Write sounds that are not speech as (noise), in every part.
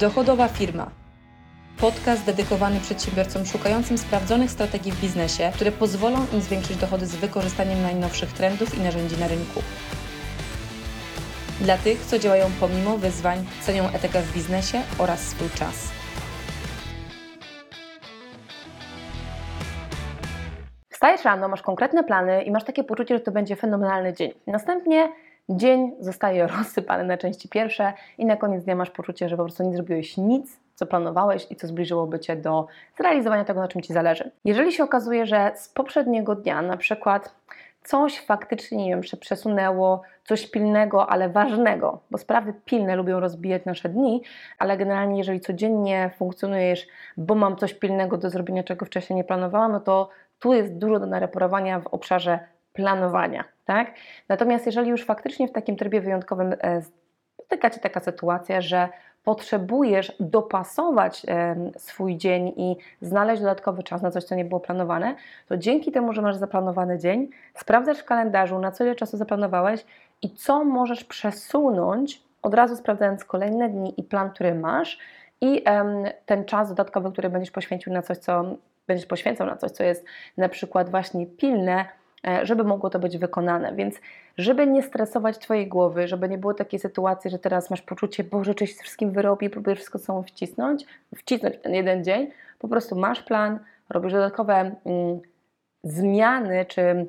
Dochodowa firma. Podcast dedykowany przedsiębiorcom szukającym sprawdzonych strategii w biznesie, które pozwolą im zwiększyć dochody z wykorzystaniem najnowszych trendów i narzędzi na rynku. Dla tych, co działają pomimo wyzwań, cenią etykę w biznesie oraz swój czas. Wstajesz rano, masz konkretne plany i masz takie poczucie, że to będzie fenomenalny dzień. Następnie dzień zostaje (laughs) rozsypany na części pierwsze i na koniec dnia masz poczucie, że po prostu nie zrobiłeś nic, co planowałeś i co zbliżyłoby Cię do zrealizowania tego, na czym Ci zależy. Jeżeli się okazuje, że z poprzedniego dnia na przykład coś faktycznie, nie wiem, się przesunęło, coś pilnego, ale ważnego, bo sprawy pilne lubią rozbijać nasze dni, ale generalnie jeżeli codziennie funkcjonujesz, bo mam coś pilnego do zrobienia, czego wcześniej nie planowałam, no to tu jest dużo do nareperowania w obszarze planowania, tak? Natomiast jeżeli już faktycznie w takim trybie wyjątkowym e, spotyka Cię taka sytuacja, że potrzebujesz dopasować e, swój dzień i znaleźć dodatkowy czas na coś, co nie było planowane, to dzięki temu, że masz zaplanowany dzień, sprawdzasz w kalendarzu, na co ile czasu zaplanowałeś i co możesz przesunąć, od razu sprawdzając kolejne dni i plan, który masz i ten czas dodatkowy, który będziesz poświęcił na coś, co będziesz poświęcał na coś, co jest na przykład właśnie pilne, żeby mogło to być wykonane. Więc żeby nie stresować Twojej głowy, żeby nie było takiej sytuacji, że teraz masz poczucie, Boże, coś wszystkim wyrobi, próbujesz wszystko sobą wcisnąć, wcisnąć ten jeden dzień, po prostu masz plan, robisz dodatkowe mm, zmiany, czy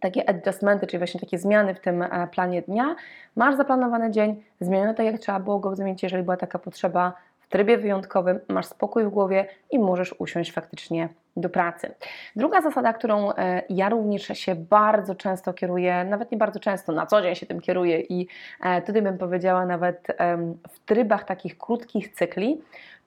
takie adjustmenty, czyli właśnie takie zmiany w tym e, planie dnia, masz zaplanowany dzień, zmienione tak jak trzeba było go zmienić, jeżeli była taka potrzeba, w trybie wyjątkowym, masz spokój w głowie i możesz usiąść faktycznie do pracy. Druga zasada, którą e, ja również się bardzo często kieruję, nawet nie bardzo często, na co dzień się tym kieruję i e, tutaj bym powiedziała nawet w trybach takich krótkich cykli,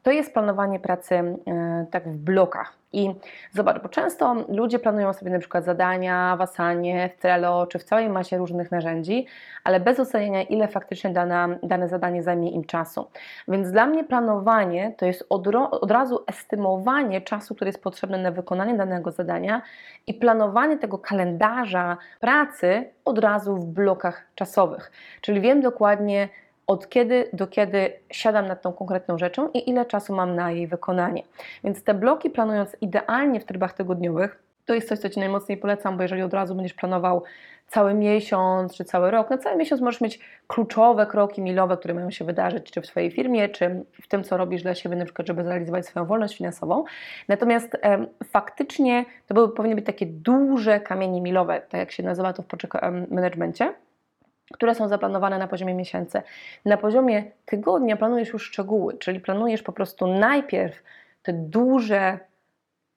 to jest planowanie pracy e, tak w blokach. I zobacz, bo często ludzie planują sobie na przykład zadania w Asanie, w Trello czy w całej masie różnych narzędzi, ale bez oceniania, ile faktycznie dane, dane zadanie zajmie im czasu. Więc dla mnie planowanie to jest od, od razu estymowanie czasu, który jest potrzebny na wykonanie danego zadania i planowanie tego kalendarza pracy od razu w blokach czasowych. Czyli wiem dokładnie, od kiedy do kiedy siadam nad tą konkretną rzeczą i ile czasu mam na jej wykonanie. Więc te bloki planując idealnie w trybach tygodniowych, to jest coś, co Ci najmocniej polecam, bo jeżeli od razu będziesz planował cały miesiąc czy cały rok, na cały miesiąc możesz mieć kluczowe kroki milowe, które mają się wydarzyć, czy w Twojej firmie, czy w tym, co robisz dla siebie, na przykład, żeby zrealizować swoją wolność finansową. Natomiast faktycznie to były, powinny być takie duże kamienie milowe, tak jak się nazywa to w project managemencie które są zaplanowane na poziomie miesięcy. Na poziomie tygodnia planujesz już szczegóły, czyli planujesz po prostu najpierw te duże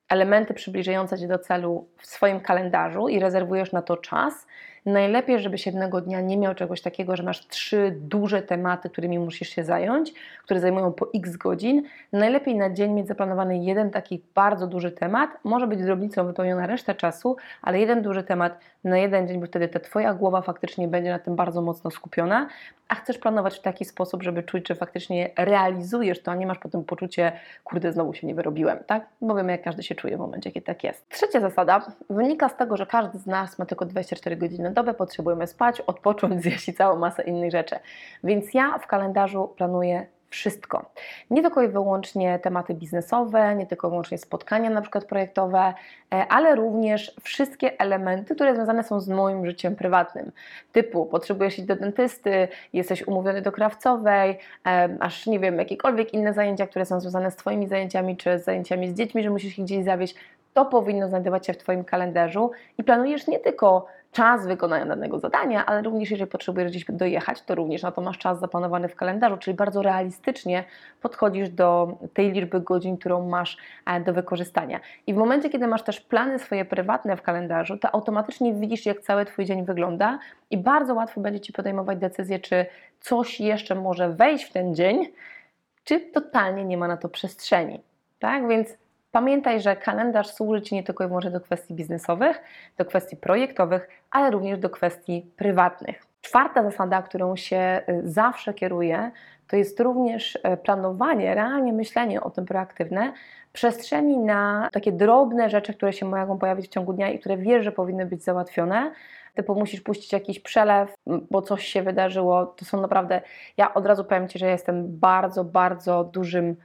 elementy przybliżające Cię do celu w swoim kalendarzu i rezerwujesz na to czas, Najlepiej, żebyś jednego dnia nie miał czegoś takiego, że masz trzy duże tematy, którymi musisz się zająć, które zajmują po x godzin. Najlepiej na dzień mieć zaplanowany jeden taki bardzo duży temat. Może być drobnicą wypełniona resztę czasu, ale jeden duży temat na jeden dzień, bo wtedy ta Twoja głowa faktycznie będzie na tym bardzo mocno skupiona, a chcesz planować w taki sposób, żeby czuć, że faktycznie realizujesz to, a nie masz potem poczucie, kurde, znowu się nie wyrobiłem, tak? Bo wiemy, jak każdy się czuje w momencie, kiedy tak jest. Trzecia zasada wynika z tego, że każdy z nas ma tylko 24 godziny dobę, potrzebujemy spać, odpocząć, (laughs) zjeść i całą masę innych rzeczy. Więc ja w kalendarzu planuję wszystko. Nie tylko i wyłącznie tematy biznesowe, nie tylko i wyłącznie spotkania na przykład projektowe, e, ale również wszystkie elementy, które związane są z moim życiem prywatnym. Typu potrzebujesz iść do dentysty, jesteś umówiony do krawcowej, e, aż nie wiem, jakiekolwiek inne zajęcia, które są związane z Twoimi zajęciami czy z zajęciami z dziećmi, że musisz ich gdzieś zawieźć, to powinno znajdować się w Twoim kalendarzu i planujesz nie tylko czas wykonania danego zadania, ale również jeżeli potrzebujesz gdzieś dojechać, to również na to masz czas zaplanowany w kalendarzu, czyli bardzo realistycznie podchodzisz do tej liczby godzin, którą masz e, do wykorzystania. I w momencie, kiedy masz też plany swoje prywatne w kalendarzu, to automatycznie widzisz, jak cały Twój dzień wygląda i bardzo łatwo będzie Ci podejmować decyzję, czy coś jeszcze może wejść w ten dzień, czy totalnie nie ma na to przestrzeni. Tak? Więc Pamiętaj, że kalendarz służy Ci nie tylko i wyłącznie do kwestii biznesowych, do kwestii projektowych, ale również do kwestii prywatnych. Czwarta zasada, którą się y, zawsze kieruję, to jest również y, planowanie, realnie myślenie o tym proaktywne, przestrzeni na takie drobne rzeczy, które się mogą pojawić w ciągu dnia i które wiesz, że powinny być załatwione, typu musisz puścić jakiś przelew, bo coś się wydarzyło. To są naprawdę, ja od razu powiem Ci, że jestem bardzo, bardzo dużym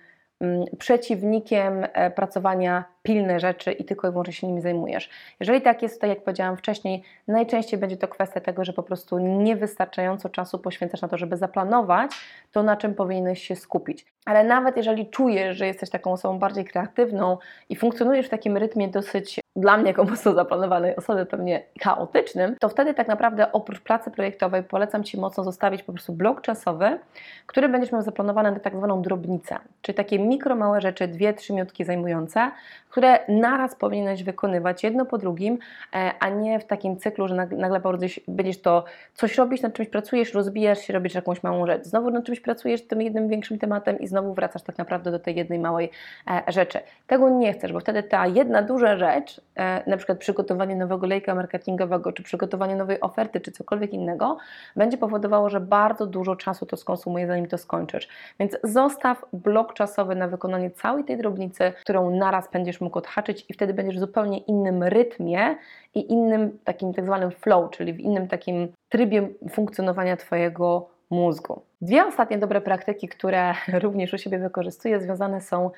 przeciwnikiem e, pracowania pilne rzeczy i tylko i wyłącznie się nimi zajmujesz. Jeżeli tak jest, to jak powiedziałam wcześniej, najczęściej będzie to kwestia tego, że po prostu niewystarczająco czasu poświęcasz na to, żeby zaplanować to, na czym powinieneś się skupić. Ale nawet jeżeli czujesz, że jesteś taką osobą bardziej kreatywną i funkcjonujesz w takim rytmie dosyć dla mnie jako mocno zaplanowanej osoby pewnie chaotycznym, to wtedy tak naprawdę oprócz pracy projektowej polecam Ci mocno zostawić po prostu blok czasowy, który będziesz miał zaplanowany na tak zwaną drobnicę, czyli takie mikro małe rzeczy, dwie, trzy minutki zajmujące, które naraz powinieneś wykonywać jedno po drugim, e, a nie w takim cyklu, że nag- nagle będziesz to coś robić, nad czymś pracujesz, rozbijasz się, robisz jakąś małą rzecz. Znowu nad czymś pracujesz tym jednym większym tematem i znowu wracasz tak naprawdę do tej jednej małej e, rzeczy. Tego nie chcesz, bo wtedy ta jedna duża rzecz, e, na przykład przygotowanie nowego lejka marketingowego, czy przygotowanie nowej oferty, czy cokolwiek innego, będzie powodowało, że bardzo dużo czasu to skonsumuje, zanim to skończysz. Więc zostaw blok czasowy na wykonanie całej tej drobnicy, którą naraz będziesz mógł odhaczyć i wtedy będziesz w zupełnie innym rytmie i innym takim tak zwanym flow, czyli w innym takim trybie funkcjonowania Twojego mózgu. Dwie ostatnie dobre praktyki, które (laughs) również u siebie wykorzystuję, związane są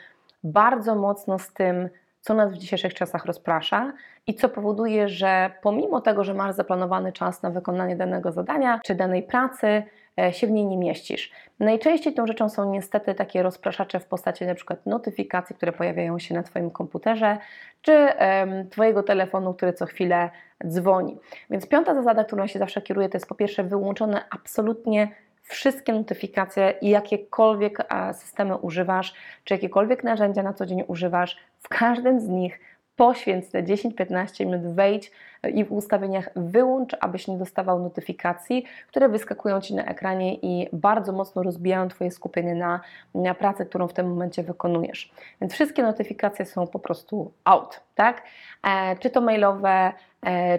bardzo mocno z tym, co nas w dzisiejszych czasach rozprasza i co powoduje, że pomimo tego, że masz zaplanowany czas na wykonanie danego zadania czy danej pracy, się w niej nie mieścisz. Najczęściej tą rzeczą są niestety takie rozpraszacze w postaci przykład notyfikacji, które pojawiają się na Twoim komputerze, czy Twojego telefonu, który co chwilę dzwoni. Więc piąta zasada, którą się zawsze kieruję, to jest po pierwsze wyłączone absolutnie wszystkie notyfikacje i jakiekolwiek e, systemy używasz, czy jakiekolwiek narzędzia na co dzień używasz, w każdym z nich poświęć te 10-15 minut, wejdź i w ustawieniach wyłącz, abyś nie dostawał notyfikacji, które wyskakują Ci na ekranie i bardzo mocno rozbijają Twoje skupienie na, na pracy, którą w tym momencie wykonujesz. Więc wszystkie notyfikacje są po prostu out, tak? E, czy to mailowe,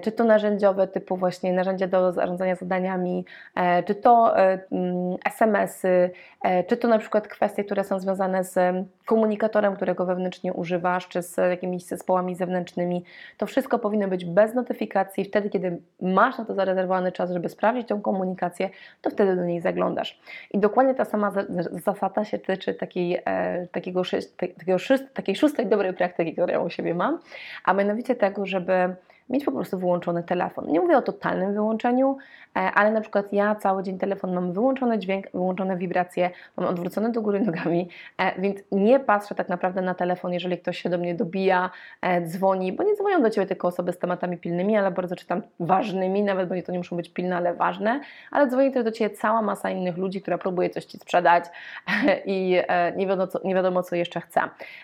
czy to narzędziowe, typu właśnie narzędzia do zarządzania zadaniami, e, czy to e, mm, SMS-y, e, czy to na przykład kwestie, które są związane z em, komunikatorem, którego wewnętrznie używasz, czy z jakimiś zespołami zewnętrznymi. To wszystko powinno być bez notyfikacji. Wtedy, kiedy masz na to zarezerwowany czas, żeby sprawdzić tą komunikację, to wtedy do niej zaglądasz. I dokładnie ta sama za- zasada się tyczy takiej, e, takiego, takiego takiej szóstej dobrej praktyki, którą ja u siebie mam, a mianowicie tego, żeby mieć po prostu wyłączony telefon. Nie mówię o totalnym wyłączeniu, e, ale na przykład ja cały dzień telefon mam wyłączony dźwięk, wyłączone wibracje, mam odwrócone do góry nogami, e, więc nie patrzę tak naprawdę na telefon, jeżeli ktoś się do mnie dobija, e, dzwoni, bo nie dzwonią do Ciebie tylko osoby z tematami pilnymi, ale bardzo czytam ważnymi, nawet bo to nie muszą być pilne, ale ważne, ale dzwoni też do Ciebie cała masa innych ludzi, która próbuje coś Ci sprzedać (laughs) i nie wiadomo, co, nie wiadomo co jeszcze chce.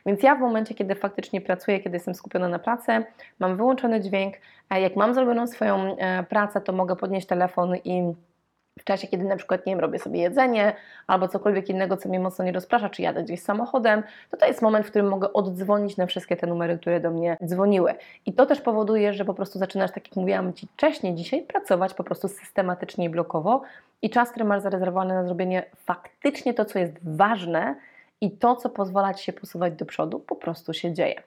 Więc ja w momencie, kiedy faktycznie pracuję, kiedy jestem skupiona na pracy, mam wyłączony dźwięk, Jak mam zrobioną swoją e, pracę, to mogę podnieść telefon i w czasie, kiedy na przykład, nie wiem, robię sobie jedzenie albo cokolwiek innego, co mnie mocno nie rozprasza, czy jadę gdzieś samochodem, to to jest moment, w którym mogę oddzwonić na wszystkie te numery, które do mnie dzwoniły. I to też powoduje, że po prostu zaczynasz, tak jak mówiłam Ci wcześniej dzisiaj, pracować po prostu systematycznie i blokowo i czas, który masz zarezerwowany na zrobienie faktycznie to, co jest ważne i to, co pozwala Ci się posuwać do przodu, po prostu się dzieje.